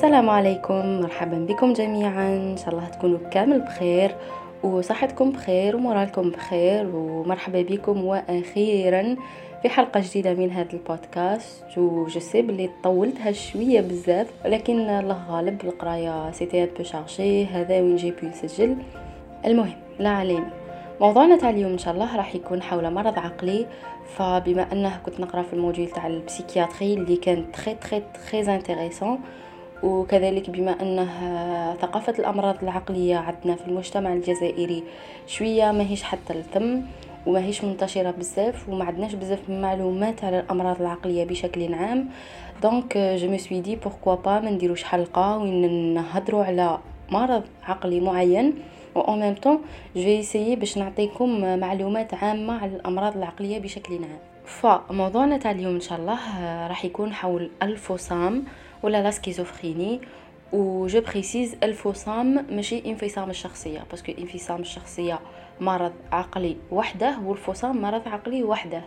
السلام عليكم. مرحبا بكم جميعا. إن شاء الله تكونوا كامل بخير وصحتكم بخير و moral كم بخير ومرحبا بكم وأخيرا في حلقة جديدة من هذا البودكاست. و je sais بلي طولتها شوية بزاف ولكن الله غالب القراية c'était un peu chargé هذا وين j'ai pu نسجل المهم لا علينا. موضوعنا تاع اليوم إن شاء الله راح يكون حول مرض عقلي. فبما أنه كنت نقرأ في ال module تاع ال psychiatrie اللي كان très très très intéressant وكذلك بما أنه ثقافة الأمراض العقلية عندنا في المجتمع الجزائري شوية ماهيش حتى الثم وماهيش منتشرة بزاف وما عندناش بزاف من معلومات على الأمراض العقلية بشكل عام. donc je me suis dit pourquoi pas ما نديروش حلقة وين نهضروا على مرض عقلي معين. و même temps je vais essayer باش نعطيكم معلومات عامة على الأمراض العقلية بشكل عام. فموضوعنا تاع اليوم إن شاء الله راح يكون حول الفصام ولا la schizophrénie و je précise الفصام ماشي انفصام الشخصية parce que انفصام الشخصية مرض عقلي وحده والفصام مرض عقلي وحده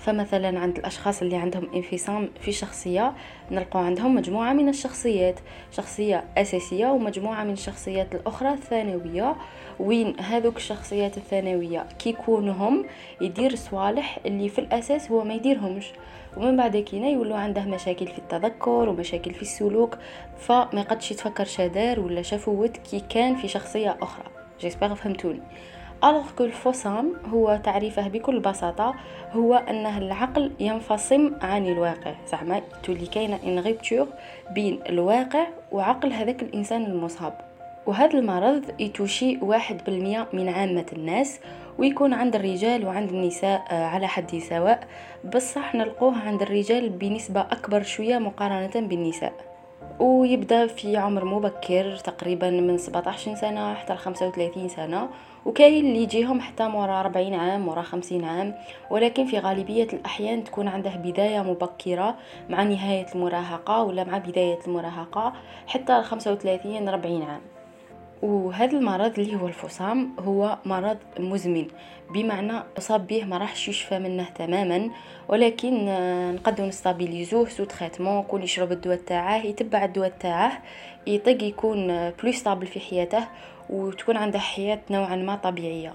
فمثلا عند الأشخاص اللي عندهم انفصام في شخصية نلقى عندهم مجموعة من الشخصيات شخصية أساسية ومجموعة من الشخصيات الأخرى الثانوية. وين هذوك الشخصيات الثانوية؟ كيكونوا هم يدير صوالح اللي في الأساس هو ما يديرهمش. ومن بعد كينا يولوا عنده مشاكل في التذكر ومشاكل في السلوك فما يقدش يتفكر شادار ولا شفوت كي كان في شخصية أخرى. j'espère فهمتوني. alors que الفصام هو تعريفه بكل بساطة هو أنه العقل ينفصم عن الواقع. زعما تولي كاينة une rupture بين الواقع وعقل هذاك الإنسان المصاب. وهذا المرض ي toucher واحد بالمية من عامة الناس ويكون عند الرجال وعند النساء على حد سواء. بصح نلقوه عند الرجال بنسبة أكبر شوية مقارنة بالنساء. ويبدأ في عمر مبكر تقريبا من 17 سنة حتى 35 سنة. وكاين اللي يجيهم حتى مورا 40 عام مورا 50 عام ولكن في غالبية الأحيان تكون عنده بداية مبكرة مع نهاية المراهقة ولا مع بداية المراهقة حتى 35 40 عام. وهذا المرض اللي هو الفصام هو مرض مزمن بمعنى إصاب به ما راحش يشفى منه تماما ولكن نقدروا نستابيليزوه sous traitement يكون يشرب الدواء تاعه يتبع الدواء تاعه يطق يكون plus stable في حياته وتكون عنده حياة نوعا ما طبيعية.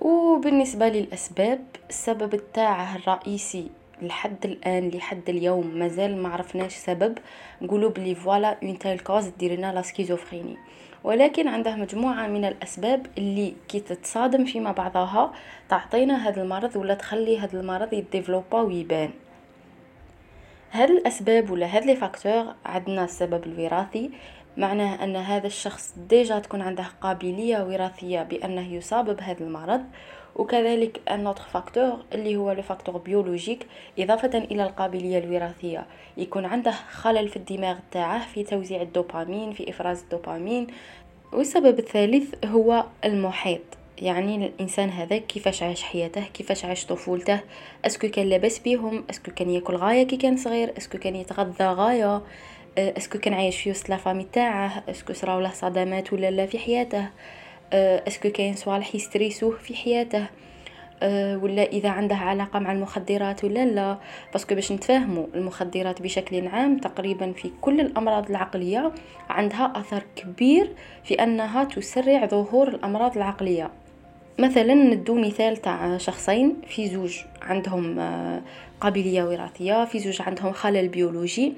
وبالنسبة للأسباب السبب تاعه الرئيسي لحد الآن لحد اليوم مازال ما عرفناش سبب. نقولوا بلي voilà une telle cause دير لنا la schizophrénie. ولكن عنده مجموعة من الأسباب اللي كي تتصادم فيما بعضها تعطينا هذا المرض ولا تخلي هذا المرض يديفلوبا ويبان. هاد الأسباب ولا هاد les facteurs عندنا السبب الوراثي. معناه أن هذا الشخص déjà تكون عنده قابلية وراثية بأنه يصاب بهذا المرض وكذلك l'autre facteur اللي هو le facteur biologique إضافة إلى القابلية الوراثية. يكون عنده خلل في الدماغ تاعه في توزيع الدوبامين في إفراز الدوبامين. والسبب الثالث هو المحيط. يعني الإنسان هذا كيفاش عاش حياته كيفاش عاش طفولته؟ est-ce que كان لاباس بيهم؟ est-ce que كان ياكل غاية كي كان صغير؟ est-ce que كان يتغذى غاية؟ est-ce que كان عايش في وسط la famille تاعه est-ce que صراو له صدمات ولا لا في حياته. est-ce que كاين صوالح يستريسوه في حياته. ولا إذا عنده علاقة مع المخدرات ولا لا. parce que باش نتفاهموا المخدرات بشكل عام تقريبا في كل الأمراض العقلية عندها أثر كبير في أنها تسرع ظهور الأمراض العقلية. مثلا ندو مثال تاع شخصين في زوج عندهم قابلية وراثية في زوج عندهم خلل بيولوجي.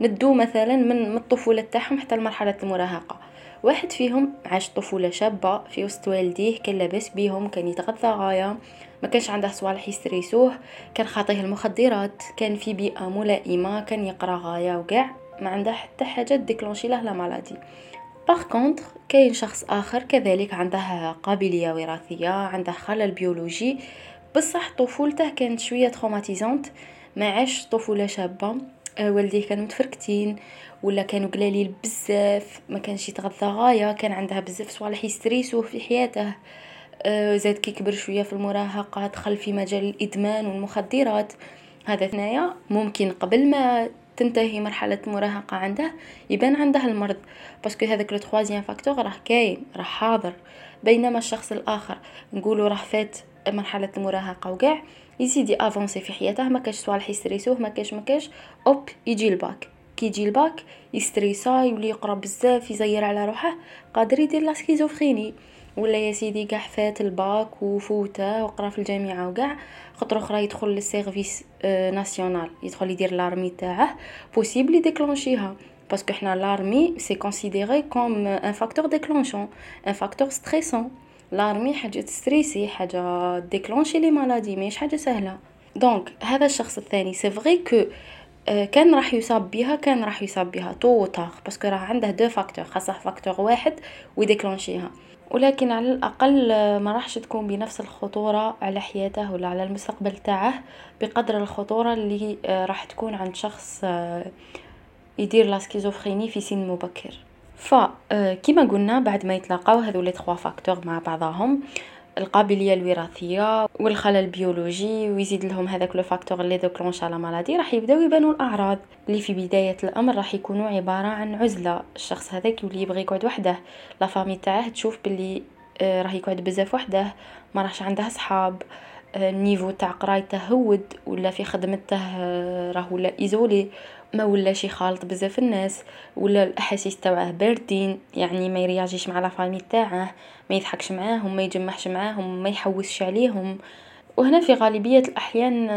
ندو مثلا من الطفولة تاعهم حتى لمرحلة المراهقة. واحد فيهم عاش طفولة شابة في وسط والديه كان لاباس بيهم كان يتغذى غاية ما كانش عنده صوالح يستريسوه كان خاطيه المخدرات كان في بيئة ملائمة كان يقرأ غاية وكاع ما عنده حتى حاجة ديكلونشي له la maladie. par contre كاين شخص آخر كذلك عنده قابلية وراثية عنده خلل بيولوجي. بصح طفولته كانت شوية traumatisante ما عاش طفولة شابة. آه، والديه كانوا متفركتين ولا كانوا قلالين بزاف ما كانش يتغذى غاية كان عندها بزاف صوالح يستريسوه في حياته. آه، زاد كي كبر شوية في المراهقة دخل في مجال الإدمان والمخدرات. هذا ثنايا ممكن قبل ما تنتهي مرحلة المراهقة عنده يبان عنده المرض. parce que هذاك le troisième facteur راه كاين راه حاضر. بينما الشخص الآخر نقولوا راه فات مرحلة المراهقة وكاع يزيد افونسي في حياته ما كاش صوالح يستريسوه ما كاش ما كاش hop يجي الباك. كي يجي الباك يستريسا يولي يقرا بزاف يزير على روحه قادر يدير la schizophrénie. ولا يا سيدي كاع فات الباك وفوته وقرا في الجامعة وكاع خطره أخرى يدخل لل service national يدخل يدير l'armée تاعه possible يديكلونشيها. parce que حنا l'armée c'est considéré comme un facteur déclenchant un facteur stressant l'armée حاجة تستريسي حاجة ديكلونشي les maladies ماهيش حاجة سهلة. donc هذا الشخص الثاني c'est vrai que كان راح يصاب بها كان راح يصاب بها tôt ou tard parce que راه عنده deux facteurs خاصة facteur واحد ويديكلونشيها ولكن على الأقل ما راحش تكون بنفس الخطورة على حياته ولا على المستقبل تاعه بقدر الخطورة اللي راح تكون عند شخص يدير la schizophrénie في سن مبكر. ف كيما قلنا بعد ما يتلاقاو هذو les trois facteurs مع بعضهم القابلية الوراثية والخلل البيولوجي ويزيد لهم هذاك le facteur اللي déclenche la maladie راح يبداو يبانوا الأعراض اللي في بداية الأمر راح يكونوا عبارة عن عزلة. الشخص هذاك يولي يبغي يقعد وحده. la famille تاعه تشوف باللي راح يقعد بزاف وحده. ما راحش عنده صحاب. ال niveau تاع قرايته هود ولا في خدمته راه ولا isolé. ما ولاش يخالط بزاف الناس ولا الأحاسيس تاعه باردين يعني ما يرياجيش مع la famille تاعه ما يضحكش معاهم ما يجمعش معاهم ما يحوسش عليهم. وهنا في غالبية الأحيان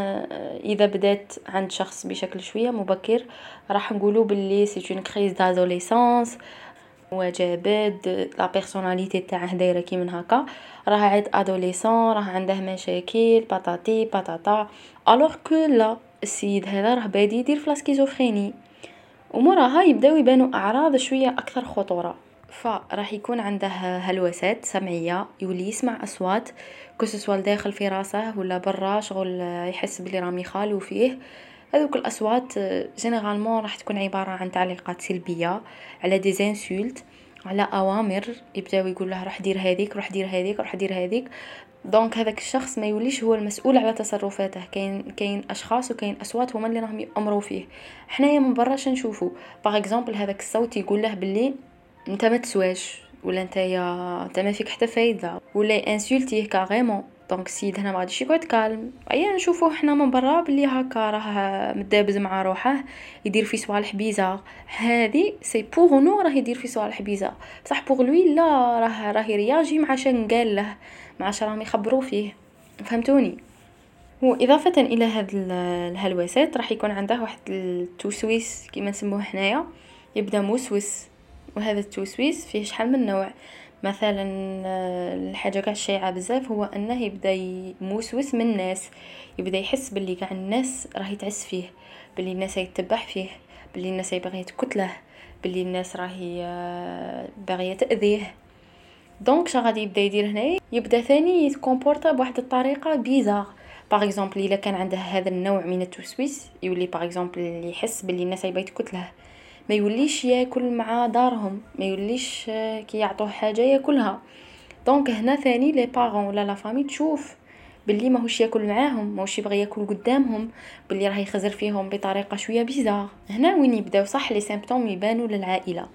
إذا بدات عند شخص بشكل شوية مبكر راح نقولوا باللي c'est une crise d'adolescence وجابات la personnalité تاعه دايرة كي من هكا. راه عاد adolescent راه عنده مشاكل patati patata alors que لا السيد هذا راه بادي يدير في la schizophrénie وموراها يبداو يبانو أعراض شوية أكثر خطورة. فراح يكون عنده هلوسات سمعية يولي يسمع أصوات que ce soit داخل في راسه ولا برا شغل يحس بلي راهم يخالو فيه. هذوك الأصوات généralement راح تكون عبارة عن تعليقات سلبية على des insultes على أوامر. يبداو يقول له روح دير هذيك روح دير هذيك روح دير هذيك. donc هذاك الشخص ما يوليش هو المسؤول على تصرفاته. كاين كاين أشخاص وكاين أصوات هما اللي راهم يأمروا فيه. حنايا من برا نشوفو par exemple هذاك الصوت يقول له باللي أنت ما تسواش ولا أنت يا أنت ما فيك حتى فايدة ولا ينسولتيه carrément donc السيد هنا ما غاديش يقعد calme أيا نشوفوه حنا من برا بلي هكا راه مدابز مع روحه يدير في صوالح bizarres. هذه c'est pour nous راه يدير في صوالح bizarres. بصح pour lui لا راه راه يرياجي مع شان قال له. مع راهم يخبروا فيه. فهمتوني؟ وإضافة إلى هاد الهلوسات راح يكون عنده واحد التوسويس كيما نسموه حنايا يبدأ موسوس وهذا التوسويس فيه شحال من نوع؟ مثلا الحاجة كاع الشائعه بزاف هو أنه يبدأ يموسوس من الناس يبدأ يحس باللي كاع الناس راهي تعس فيه باللي الناس يتبع فيه باللي الناس باغيه تقتله باللي الناس راهي باغية تأذيه. donc شا غادي يبدا يدير هنا يبدا ثاني يتكومبورتا بواحد الطريقة bizarre par exemple الا كان عنده هذا النوع من التوسويس يولي par exemple يحس باللي الناس يبغي تقتله ما يوليش ياكل مع دارهم ما يوليش كي يعطوه حاجة ياكلها donc هنا ثاني les parents ولا la famille تشوف باللي ماهوش ياكل معاهم ماهوش يبغي ياكل قدامهم باللي راه يخزر فيهم بطريقه شوية bizarre هنا وين يبداو صح les symptômes يبانوا للعائله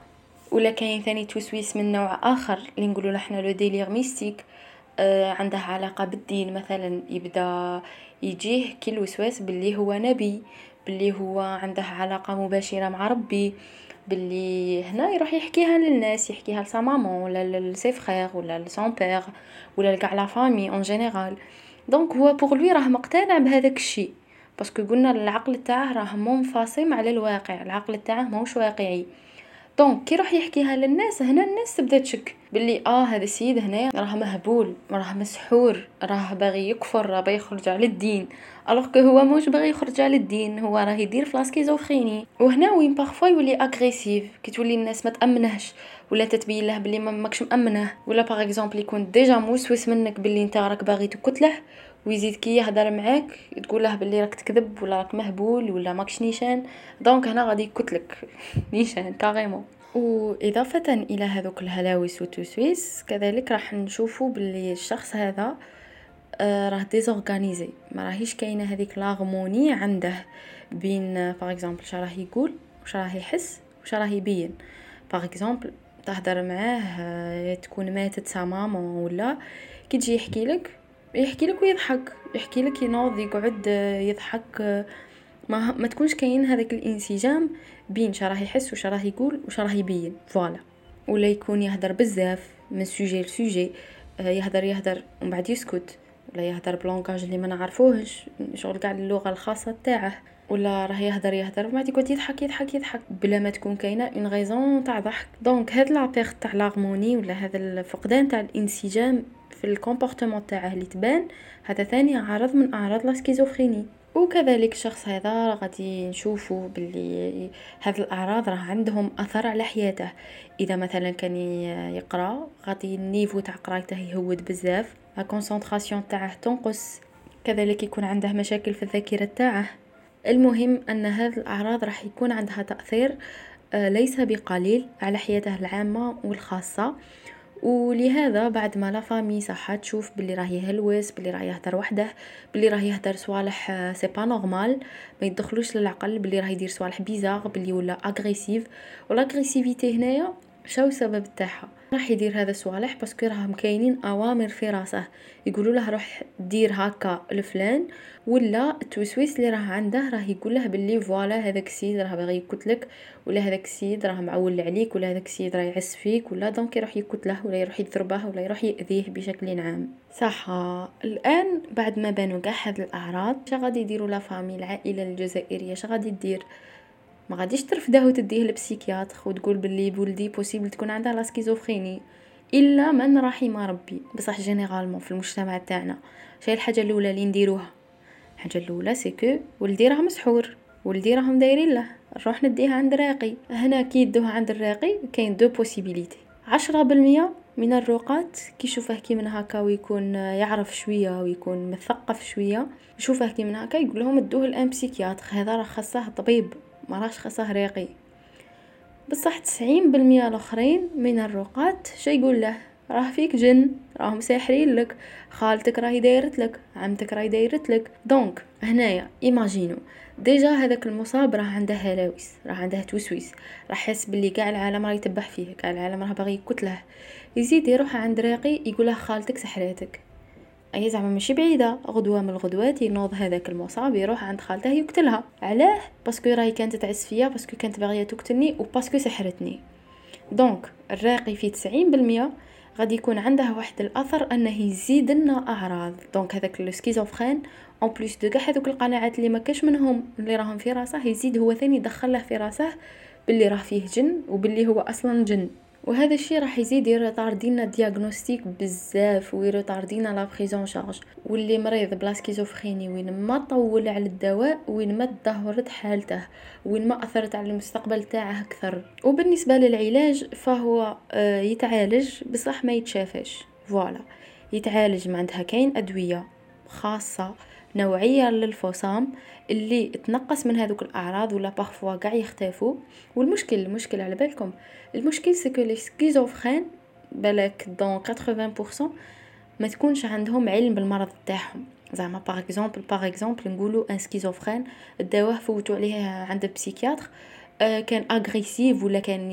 ولا كاين ثاني توسويس من نوع آخر اللي نقولوا له حنا le délire mystique آه عنده علاقة بالدين. مثلا يبدأ يجيه كي الوسواس باللي هو نبي باللي هو عنده علاقة مباشرة مع ربي باللي هنا يروح يحكيها للناس يحكيها ل sa maman ولا ل ses frères ولا ل son père ولا لكاع la famille en général donc هو pour lui راه مقتنع بهذاك الشيء. parce que قلنا العقل تاعه راه منفصم على الواقع العقل تاعه ماهوش واقعي. donc كي راح يحكيها للناس هنا الناس تبدا تشك باللي آه هذا السيد هنا راه مهبول راه مسحور راه باغي يكفر راه باغي يخرج على الدين. alors que هو موش باغي يخرج على الدين هو راه يدير في la schizophrénie وهنا وين parfois يولي agressif كي تولي الناس ما تأمنهش ولا تتبين له بلي ما ماكش مأمنه. ولا par exemple يكون déjà موسوس منك بلي انت راك باغي تقتله ويزيد كي يهضر معاك تقول له بلي راك تكذب ولا راك مهبول ولا ماكش نيشان. donc هنا غادي يقتلك نيشان carrément. وإضافة إلى هذوك الهلاوس والتوسويس كذلك راح نشوفوا باللي الشخص هذا آه راه désorganisé. ما راهيش كاينة هذيك l'harmonie عنده بين par exemple راه يقول واش راه يحس واش راه يبين. par exemple تهضر معاه آه تكون ماتت sa maman ولا كي تجي يحكي لك يحكي لك ويضحك يحكي لك ينوض يقعد يضحك. ما ما تكونش كاين هذاك الانسجام بين شراه يحس وش راه يقول وش راه يبين. voilà. ولا يكون يهدر بزاف من سوجي لسوجي آه، يهدر يهدر ومن بعد يسكت. ولا يهدر ب langage اللي ما نعرفوهش شغل قاع اللغة الخاصة تاعه. ولا راه يهدر يهدر. وما يقعد يضحك يضحك يضحك. بلا ما تكون كاينة une raison تاع ضحك. donc هاد la perte تاع l'harmonie ولا هذا الفقدان تاع الانسجام في ال comportement تاعه اللي تبان هذا ثاني عرض من أعراض la schizophrénie. وكذلك الشخص هذا غادي نشوفه باللي هذه الأعراض راه عندهم أثر على حياته. إذا مثلا كان يقرأ غادي ال niveau تاع قرايته يهود بزاف. la concentration تاعه تنقص. كذلك يكون عنده مشاكل في الذاكرة تاعه. المهم أن هذه الأعراض راح يكون عندها تأثير آه، ليس بقليل على حياته العامة والخاصة. ولهذا بعد ما la famille صح تشوف بلي راه يهلوس بلي راه يهدر وحده بلي راه يهدر صوالح c'est pas normal ما يدخلوش للعقل بلي راه يدير صوالح bizarre بلي ولا agressif وال agressivité هنايا شو السبب تاعها؟ راح يدير هذا الصوالح parce que راهم كاينين أوامر في راسه. يقولوا له روح دير هكا لفلان ولا التوسويس اللي راه عنده راه يقول له باللي voilà هذاك السيد راه باغي يقتلك ولا هذاك السيد راه معول عليك ولا هذاك السيد راه يعس فيك ولا donc يروح يقتله ولا يروح يضربه ولا يروح يأذيه بشكل عام. صح. الآن بعد ما بانوا كاع هاد الأعراض اش غادي يديروا la famille العائله الجزائرية؟ اش غادي دير ما غاديش ترفده وتديه ل psychiatre وتقول باللي ولدي possible تكون عندها la schizophrénie. إلا من رحم ربي. بصح généralement في المجتمع تاعنا. شي الحاجة الأولى اللي نديروها. الحاجة الأولى c'est que ولدي راه مسحور. ولدي راهم دايرين له. نروح نديها عند الراقي. هنا كي يدوها عند الراقي كاين deux possibilités عشرة بالمية من الرقات كي يشوفه كي من هكا ويكون يعرف شوية ويكون مثقف شوية يشوفه كي من هكا يقول لهم ادوه ل un psychiatre. هذا راه خاصه طبيب. ما راهش خاصه راقي. بصح تسعين بالمية الآخرين من الرقات شي يقول له؟ راه فيك جن راهم ساحرين لك. خالتك راهي دايرت لك عمتك راهي دايرت لك. donc هنايا imaginons. déjà هذاك المصاب راه عنده هلاوس راه عنده توسويس. راه حس باللي كاع العالم راه يتبع فيه كاع العالم راه باغي يقتله يزيد يروح عند راقي يقول له خالتك سحراتك. أي زعما ماشي بعيدة. غدوة من الغدوات ينوض هذاك المصاب يروح عند خالته يقتلها. علاه؟ parce que راهي كانت تعس فيا parce que كانت باغية تقتلني و parce que سحرتني. donc الراقي في 90% غادي يكون عنده واحد الأثر أنه يزيد لنا أعراض. donc هذاك ال schizophrène en plus de كاع هذوك القناعات اللي ما كاش منهم اللي راهم في راسه يزيد هو ثاني يدخل له في راسه باللي راه فيه جن وباللي هو أصلا جن. وهذا الشيء راح يزيد يرطاردينا diagnostic بزاف ويرطاردينا la prise en charge واللي مريض ب la schizophrénie وين ما طول على الدواء وين ما تدهورت حالته وين ما أثرت على المستقبل تاعه أكثر. وبالنسبة للعلاج فهو آه، يتعالج بصح ما يتشافاش. voilà. يتعالج ما عندها كاين أدوية خاصة. نوعية للفصام اللي تنقص من هذوك الأعراض ولا parfois كاع يختفوا. والمشكل المشكل على بالكم المشكل c'est que les schizophrènes بالك dans 80% ما تكونش عندهم علم بالمرض تاعهم. زعما par exemple par exemple نقولوا un schizophrène داوه فوتوا عليه عند ال psychiatre آه، كان agressif ولا كان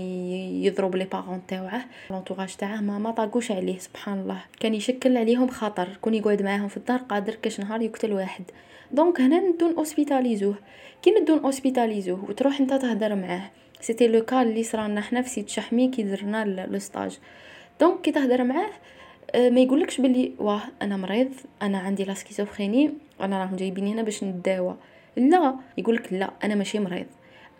يضرب les parents تاوعه. l'entourage تاعه ما ما طاقوش عليه سبحان الله. كان يشكل عليهم خطر كون يقعد معاهم في الدار قادر كاش نهار يقتل واحد. donc هنا ندون اوسبيتاليزوه كي ندون اوسبيتاليزوه وتروح انت تهدر معاه. c'était le cas اللي صرالنا حنا في سيد شحمي كي درنا le stage donc كي تهدر معاه آه، ما يقولكش بلي واه أنا مريض أنا عندي la schizophrénie أنا راهم جايبيني هنا باش نداوى لا يقولك لا أنا ماشي مريض.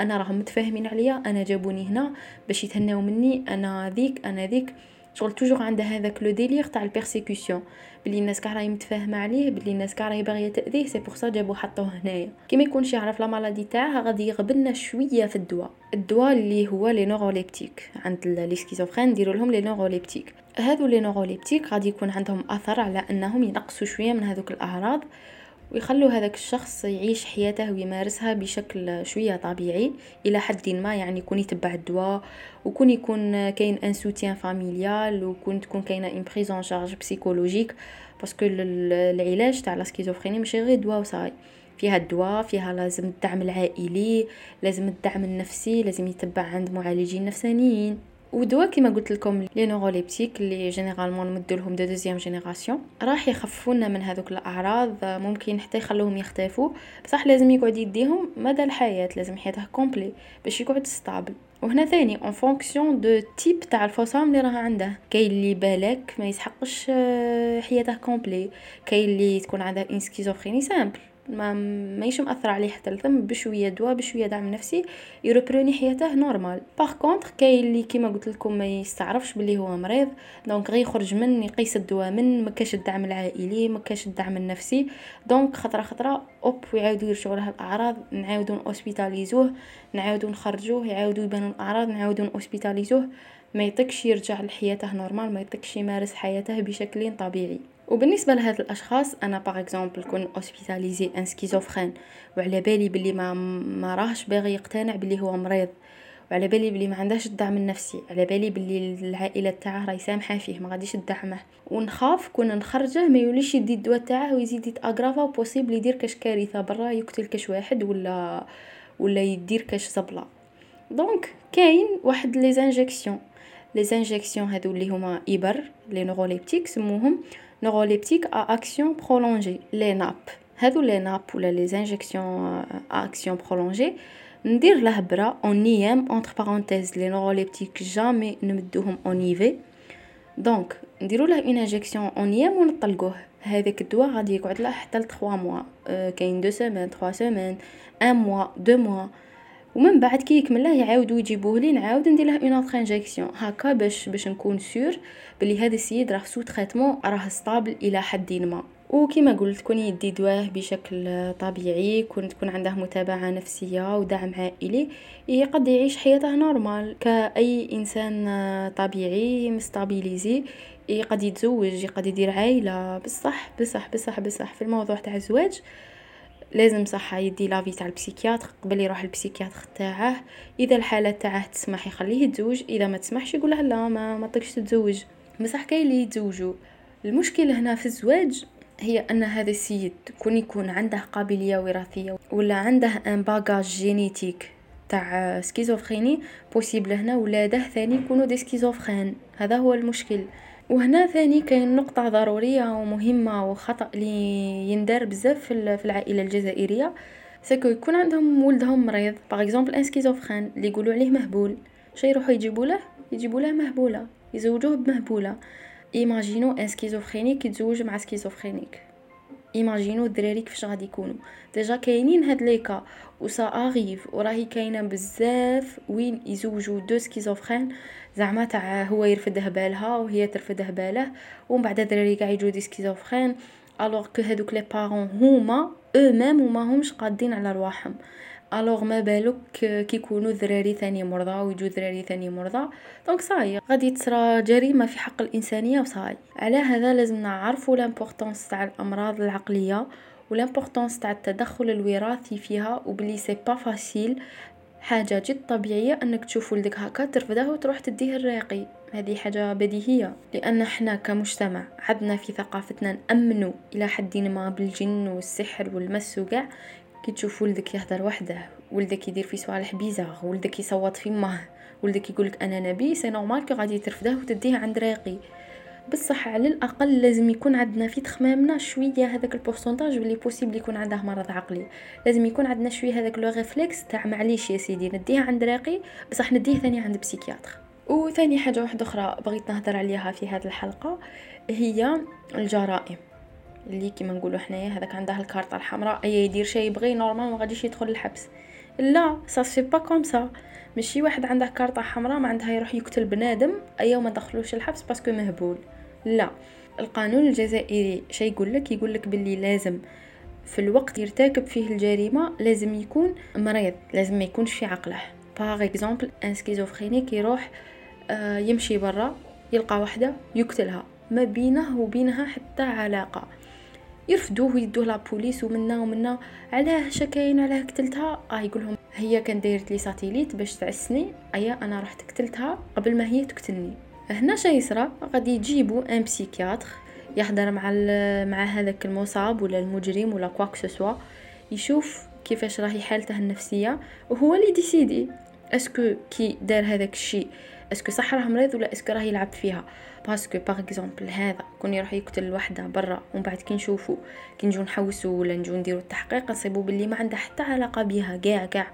أنا راهم متفاهمين عليا أنا جابوني هنا باش يتهناو مني أنا ذيك أنا ذيك. شغل toujours عنده هذاك le délire تاع ال persécution بلي الناس كاع راهي متفاهمة عليه بلي الناس كاع راهي باغية تأذيه c'est pour ça جابو حطوه هنايا. كي ما يكونش يعرف la maladie تاعها غادي يغبلنا شوية في الدواء. الدواء اللي هو les neuroleptiques عند les schizophrènes نديروا لهم les neuroleptiques هادو les neuroleptiques غادي يكون عندهم أثر على أنهم ينقصوا شوية من هذوك الأعراض. ويخلوا هذاك الشخص يعيش حياته ويمارسها بشكل شوية طبيعي إلى حد ما يعني يكون يتبع الدواء وكون يكون كاين un soutien familial وكون تكون كاينة une prise en charge psychologique parce que العلاج تاع la schizophrénie ماشي غير دواء وصاي. فيها الدواء فيها لازم الدعم العائلي لازم الدعم النفسي لازم يتبع عند معالجين نفسانيين. ودواء كيما قلت لكم les neuroleptiques اللي généralement نمدو لهم de deuxième génération. راح يخففونا من هذوك الأعراض ممكن حتى يخلوهم يختفوا. بصح لازم يقعد يديهم مدى الحياة لازم حياته complète باش يقعد stable. وهنا ثاني en fonction du type تاع الفصام اللي راه عنده. كاين اللي بالك ما يسحقش آه، حياته complète. كاين اللي تكون عنده une schizophrénie simple ما ماهيش مأثر عليه حتى الثم بشوية دواء بشوية دعم نفسي يروبروني حياته normale par contre كاين اللي كيما قلت لكم ما يستعرفش بلي هو مريض donc غير يخرج من يقيس الدواء من ما كاش الدعم العائلي ما كاش الدعم النفسي. donc خطرة خطرة hop ويعاودوا يرجعوا له الأعراض نعاودوا اوسبيتاليزوه نعاودوا نخرجوه يعاودوا يبانوا الأعراض نعاودوا اوسبيتاليزوه ما يطيقش يرجع لحياته normale ما يطيقش يمارس حياته بشكل طبيعي. وبالنسبة لهاد الأشخاص أنا par exemple كون اوسبيتاليزي un schizophrène وعلى بالي بلي ما ما راهش باغي يقتنع بلي هو مريض. وعلى بالي بلي ما عندهاش الدعم النفسي. على بالي بلي العائلة تاعه راهي سامحة فيه ما غاديش تدعمه. ونخاف كون نخرجه ما يوليش يدي الدواء تاعه ويزيد يتاغرافا و possible يدير كاش كارثة برا يقتل كاش واحد ولا ولا يدير كاش زبلة. donc كاين واحد les injections les injections هادو اللي هما إبر les neuroleptiques سموهم. neuroleptiques à action prolongée les NAP هادو les NAP ولا les injections à action prolongée ندير له برا en IM entre parenthèses les neuroleptiques jamais نمدوهم en IV donc نديرو له une injection en IM ونطلقوه هذاك الدواء غادي يقعد له حتى ل 3 mois كاين 2 semaines 3 semaines 1 mois 2 mois ومن بعد كي يكمل يعاودوا يجيبوه لي نعاود ندير له une autre injection هكا باش باش نكون sûr بلي هذا السيد راه sous traitement راه stable إلى حد ما. وكما قلت كون يدي دواه بشكل طبيعي كون تكون عنده متابعة نفسية ودعم عائلي يقد يعيش حياته normale كأي إنسان طبيعي مستابيليزي يقد يتزوج يقد يدير عائلة. بصح بصح بصح بصح في الموضوع تاع الزواج لازم صح يدي l'avis تاع ال psychiatre قبل يروح ال psychiatre تاعه. إذا الحالة تاعه تسمح يخليه يتزوج إذا ما تسمحش يقول له لا ما ما تتزوج. بصح كاين اللي يتزوجوا. المشكلة هنا في الزواج هي أن هذا السيد كون يكون عنده قابلية وراثية ولا عنده un bagage génétique تاع schizophrénie possible هنا ولاده ثاني يكونوا des schizophrènes هذا هو المشكل. وهنا ثاني كاين نقطة ضرورية ومهمة وخطأ اللي يندار بزاف في العائلة الجزائرية c'est que يكون عندهم ولدهم مريض par exemple un schizophrène اللي يقولوا عليه مهبول شي يروحوا يجيبوا له؟ يجيبوا له مهبولة يزوجوه بمهبولة. imaginez un schizophrénique يتزوج مع schizophrénique imaginez الدراري كيفاش غادي يكونوا. déjà كاينين هاد les cas و ça arrive وراهي كاينة بزاف وين يزوجوا deux schizophrènes زعما تاع هو يرفده بالها وهي ترفده باله ومن بعد الدراري كاع يجوا des schizophrènes. alors que هادوك les parents هما eux-mêmes وما همش قادين على رواحهم. alors ما بالك كي يكونوا ذراري ثاني مرضى ويجوا ذراري ثاني مرضى. donc ça y est غادي تصرى جريمه في حق الإنسانية وصاي. على هذا لازم نعرفوا l'importance تاع الأمراض العقلية و l'importance تاع التدخل الوراثي فيها وبلي c'est pas facile حاجة جد طبيعية أنك تشوف ولدك هكا ترفده وتروح تديه الراقي. هذه حاجة بديهية لأن إحنا كمجتمع عندنا في ثقافتنا نأمنوا إلى حد ما بالجن والسحر والمس وقع كي تشوف ولدك يهدر وحده ولدك يدير في صوالح bizarres ولدك يصوت في مه ولدك يقولك أنا نبي c'est normal كي غادي ترفده وتديه عند راقي. بصح على الأقل لازم يكون عندنا في تخمامنا شوية هذاك ال pourcentage اللي possible يكون عنده مرض عقلي. لازم يكون عندنا شوية هذاك le réflexe تاع معليش يا سيدي نديه عند راقي بصح نديه ثاني عند psychiatre وثاني حاجة واحدة أخرى بغيت نهضر عليها في هذه الحلقة هي الجرائم. اللي كيما نقولوا حنايا هذاك عنده الكارطه الحمراء أي يدير شيء يبغي normal ما غاديش يدخل الحبس لا ça c'est pas comme ça ماشي واحد عنده كارطة حمراء ما عندها يروح يقتل بنادم ايا ما دخلوش الحبس parce que مهبول. لا. القانون الجزائري شيء يقول لك يقول لك باللي لازم في الوقت يرتكب فيه الجريمة لازم يكون مريض لازم ما يكونش في عقله. par exemple un schizophrénique يروح آه يمشي برا يلقى وحده يقتلها. ما بينه وبينها حتى علاقة. يرفدوه ويدوه la police ومنا ومنا علاه شكاين علاه قتلتها؟ آه يقولهم هي كان دايرت لي satellite باش تعسني. أيا أنا رحت قتلتها قبل ما هي تقتلني. هنا شي يصرى غادي يجيبوا un psychiatre يحضر مع مع هذاك المصاب ولا المجرم ولا quoi que ce soit يشوف كيفاش راهي حالته النفسية وهو اللي décidé est-ce que كي دار هذاك الشيء est-ce que صح راه مريض ولا est-ce que راه يلعب فيها؟ parce que par exemple هذا كون يروح يقتل وحده برا ومن بعد كي نشوفو كي نجو نحوسو ولا نجو نديرو التحقيق نصيبو باللي ما عندها حتى علاقة بيها كاع كاع.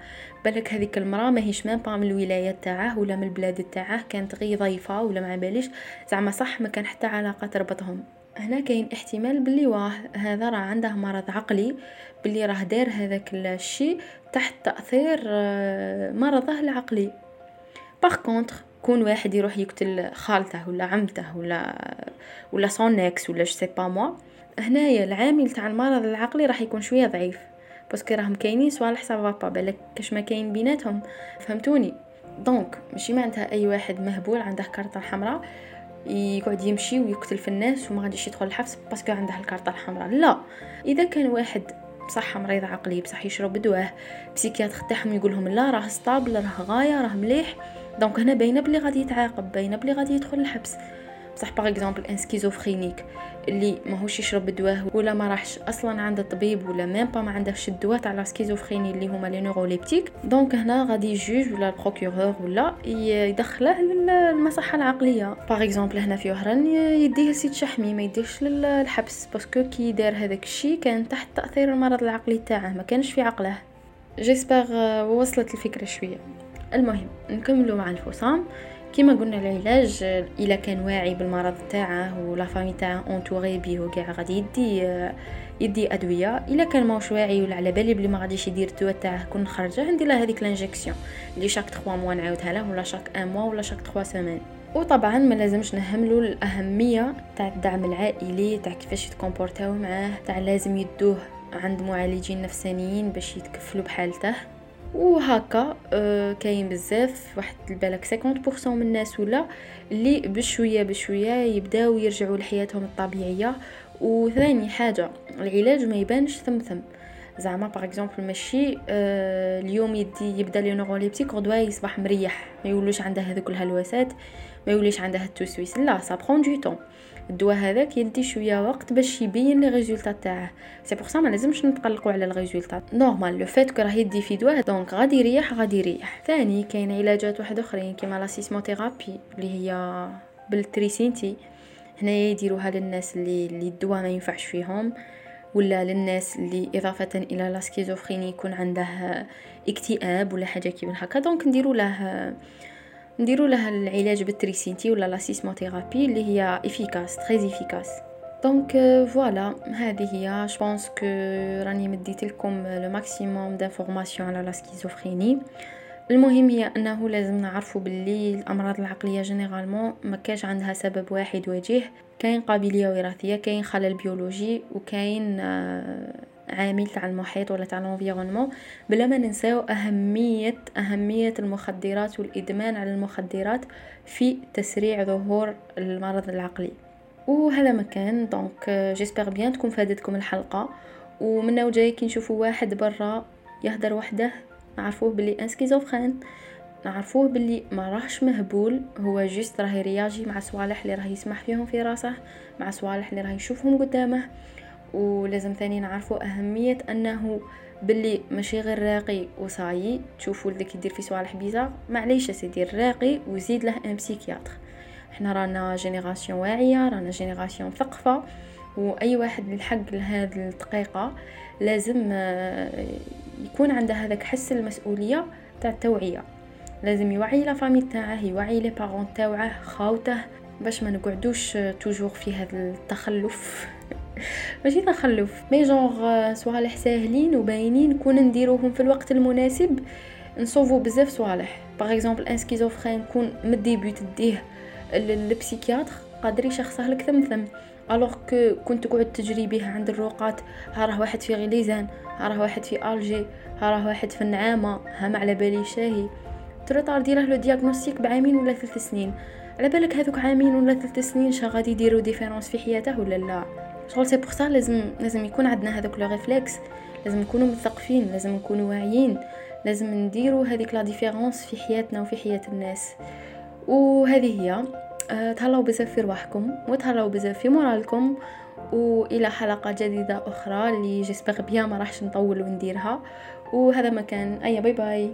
بالك هذيك المرأة ماهيش même pas من الولاية تاعه ولا من البلاد تاعه كانت غي ضيفة ولا ما باليش زعما صح ما كان حتى علاقة تربطهم. هنا كاين احتمال باللي واه هذا راه عنده مرض عقلي باللي راه دار هذاك الشيء تحت تأثير آه، مرضه العقلي. par كون واحد يروح يقتل خالته ولا عمته ولا ولا son ex ولا je sais pas moi هنايا العامل تاع المرض العقلي راح يكون شوية ضعيف. parce que راهم كاينين صوالح سافا با بالك كاش ما كاين بيناتهم. فهمتوني؟ donc ماشي معناتها أي واحد مهبول عنده كارطه حمراء يقعد يمشي ويقتل في الناس وما غاديش يدخل الحبس parce que عنده الكارطة الحمراء. لا! إذا كان واحد بصح مريض عقلي بصح يشرب دواه psychiatre تاعهم يقول لهم لا راه stable راه غاية راه مليح donc هنا باينه بلي غادي يتعاقب باينه بلي غادي يدخل الحبس بصح par exemple un schizophrénique اللي ماهوش يشرب الدواء ولا ما راحش أصلا عند الطبيب ولا même pas ما عندهش الدواء تاع la schizophrénie اللي هما les neuroleptiques donc هنا غادي ال juge ولا ال procureur ولا يدخله للمصحه العقليه par exemple هنا في وهران يديه لسيد شحمي ما يديهش للحبس parce que كي دار هذاك الشيء كان تحت تاثير المرض العقلي تاعه ما كانش في عقله j'espère وصلت الفكرة شوية. المهم نكملوا مع الفصام كما قلنا العلاج إلا كان واعي بالمرض تاعه ولا famille تاعه entouré بيه وكاع غادي يدي يدي أدوية. إلا كان ماهوش واعي ولا على بالي بلي ما غاديش يدير الدواء تاعه كون نخرجه ندير له هذيك l'injection اللي شاك 3 موا نعاودها له ولا شاك 1 موا ولا شاك 3 سيمين وطبعا ما لازمش نهملوا الأهمية تاع الدعم العائلي تاع كيفاش يتكومبورتاو معاه تاع لازم يدوه عند معالجين نفسانيين باش يتكفلوا بحالته. وهكا آه كاين بزاف واحد البالك 50% من الناس ولا اللي بشويه بشويه يبداو يرجعوا لحياتهم الطبيعيه وثاني حاجة العلاج ما يبانش ثم ثم زعما par exemple ماشي آه اليوم يدي يبدا les neuroleptiques غدوه يصبح مريح ما يولوش عنده هذوك الهلوسات ما يوليش عنده التوسويس. لا ça prend du temps الدواء هذاك يدي شوية وقت باش يبين les résultats تاعه. c'est pour ça ما لازمش نتقلقوا على ال résultat normal le fait que راه يدي في دواء donc غادي يريح غادي يريح. ثاني كاين علاجات واحد أخرين كيما la sismothérapie اللي هي بالتريسينتي. هنايا يديروها للناس اللي اللي الدواء ما ينفعش فيهم ولا للناس اللي إضافة إلى la schizophrénie يكون عنده اكتئاب ولا حاجة كيما هكا. donc نديروا له نديرو لها العلاج بالتريسينتي ولا la sismothérapie اللي هي efficace très efficace. donc voilà هذه هي. je pense que راني مديت لكم le maximum d'informations على la schizophrénie المهم هي أنه لازم نعرفوا باللي الأمراض العقلية généralement ما كاش عندها سبب واحد وجيه. كاين قابلية وراثية كاين خلل بيولوجي وكاين عامل تاع المحيط ولا تاع ال environnement. بلا ما ننساو اهميه أهمية المخدرات والإدمان على المخدرات في تسريع ظهور المرض العقلي. وهذا مكان donc j'espère bien تكون فادتكم الحلقة. ومنه وجاي كي نشوفوا واحد برا يهدر وحده. نعرفوه بلي un schizophrène نعرفوه باللي ما راهش مهبول. هو juste راه يرياجي مع صوالح اللي راه يسمح فيهم في راسه مع صوالح اللي راه يشوفهم قدامه. ولازم ثاني نعرفوا أهمية أنه باللي ماشي غير راقي وصايي تشوفوا ولدك يدير في صوالح bizarre معليش سيدي راقي وزيد له un psychiatre إحنا رانا génération واعية رانا génération مثقفه وأي واحد للحق لهذه الدقيقة لازم آه، يكون عنده هذاك حس المسؤولية تاع التوعية. لازم يوعي la famille تاعه يوعي les parents تاعه خاوته باش ما نقعدوش toujours في هذا التخلف. ماشي تخلف mais genre صوالح ساهلين وباينين كون نديروهم في الوقت المناسب نصوفو بزاف صوالح. par exemple un schizophrène كون م début تديه لل psychiatre قادر يشخصه لك ثم ثم alors كو كنت تقعد تجري به عند الروقات ها راه واحد في غليزان ها راه واحد في الجي ها راه واحد في النعامة ها ما على بالي شاهي. ت retarder له le diagnostic بعامين ولا ثلاث سنين. على بالك هذوك عامين ولا ثلاث سنين شا غادي يديروا différence في حياته ولا لا؟ شغل c'est pour لازم لازم يكون عندنا هذاك le réflexe لازم نكونوا مثقفين لازم نكونوا واعيين. لازم نديروا هذيك la différence في حياتنا وفي حياة الناس. وهذه هي. أه تهلاو بزاف في رواحكم وتهلاو بزاف في moral كم. وإلى حلقة جديدة أخرى اللي j'espère bien ما راحش نطول ونديرها. وهذا مكان اي باي باي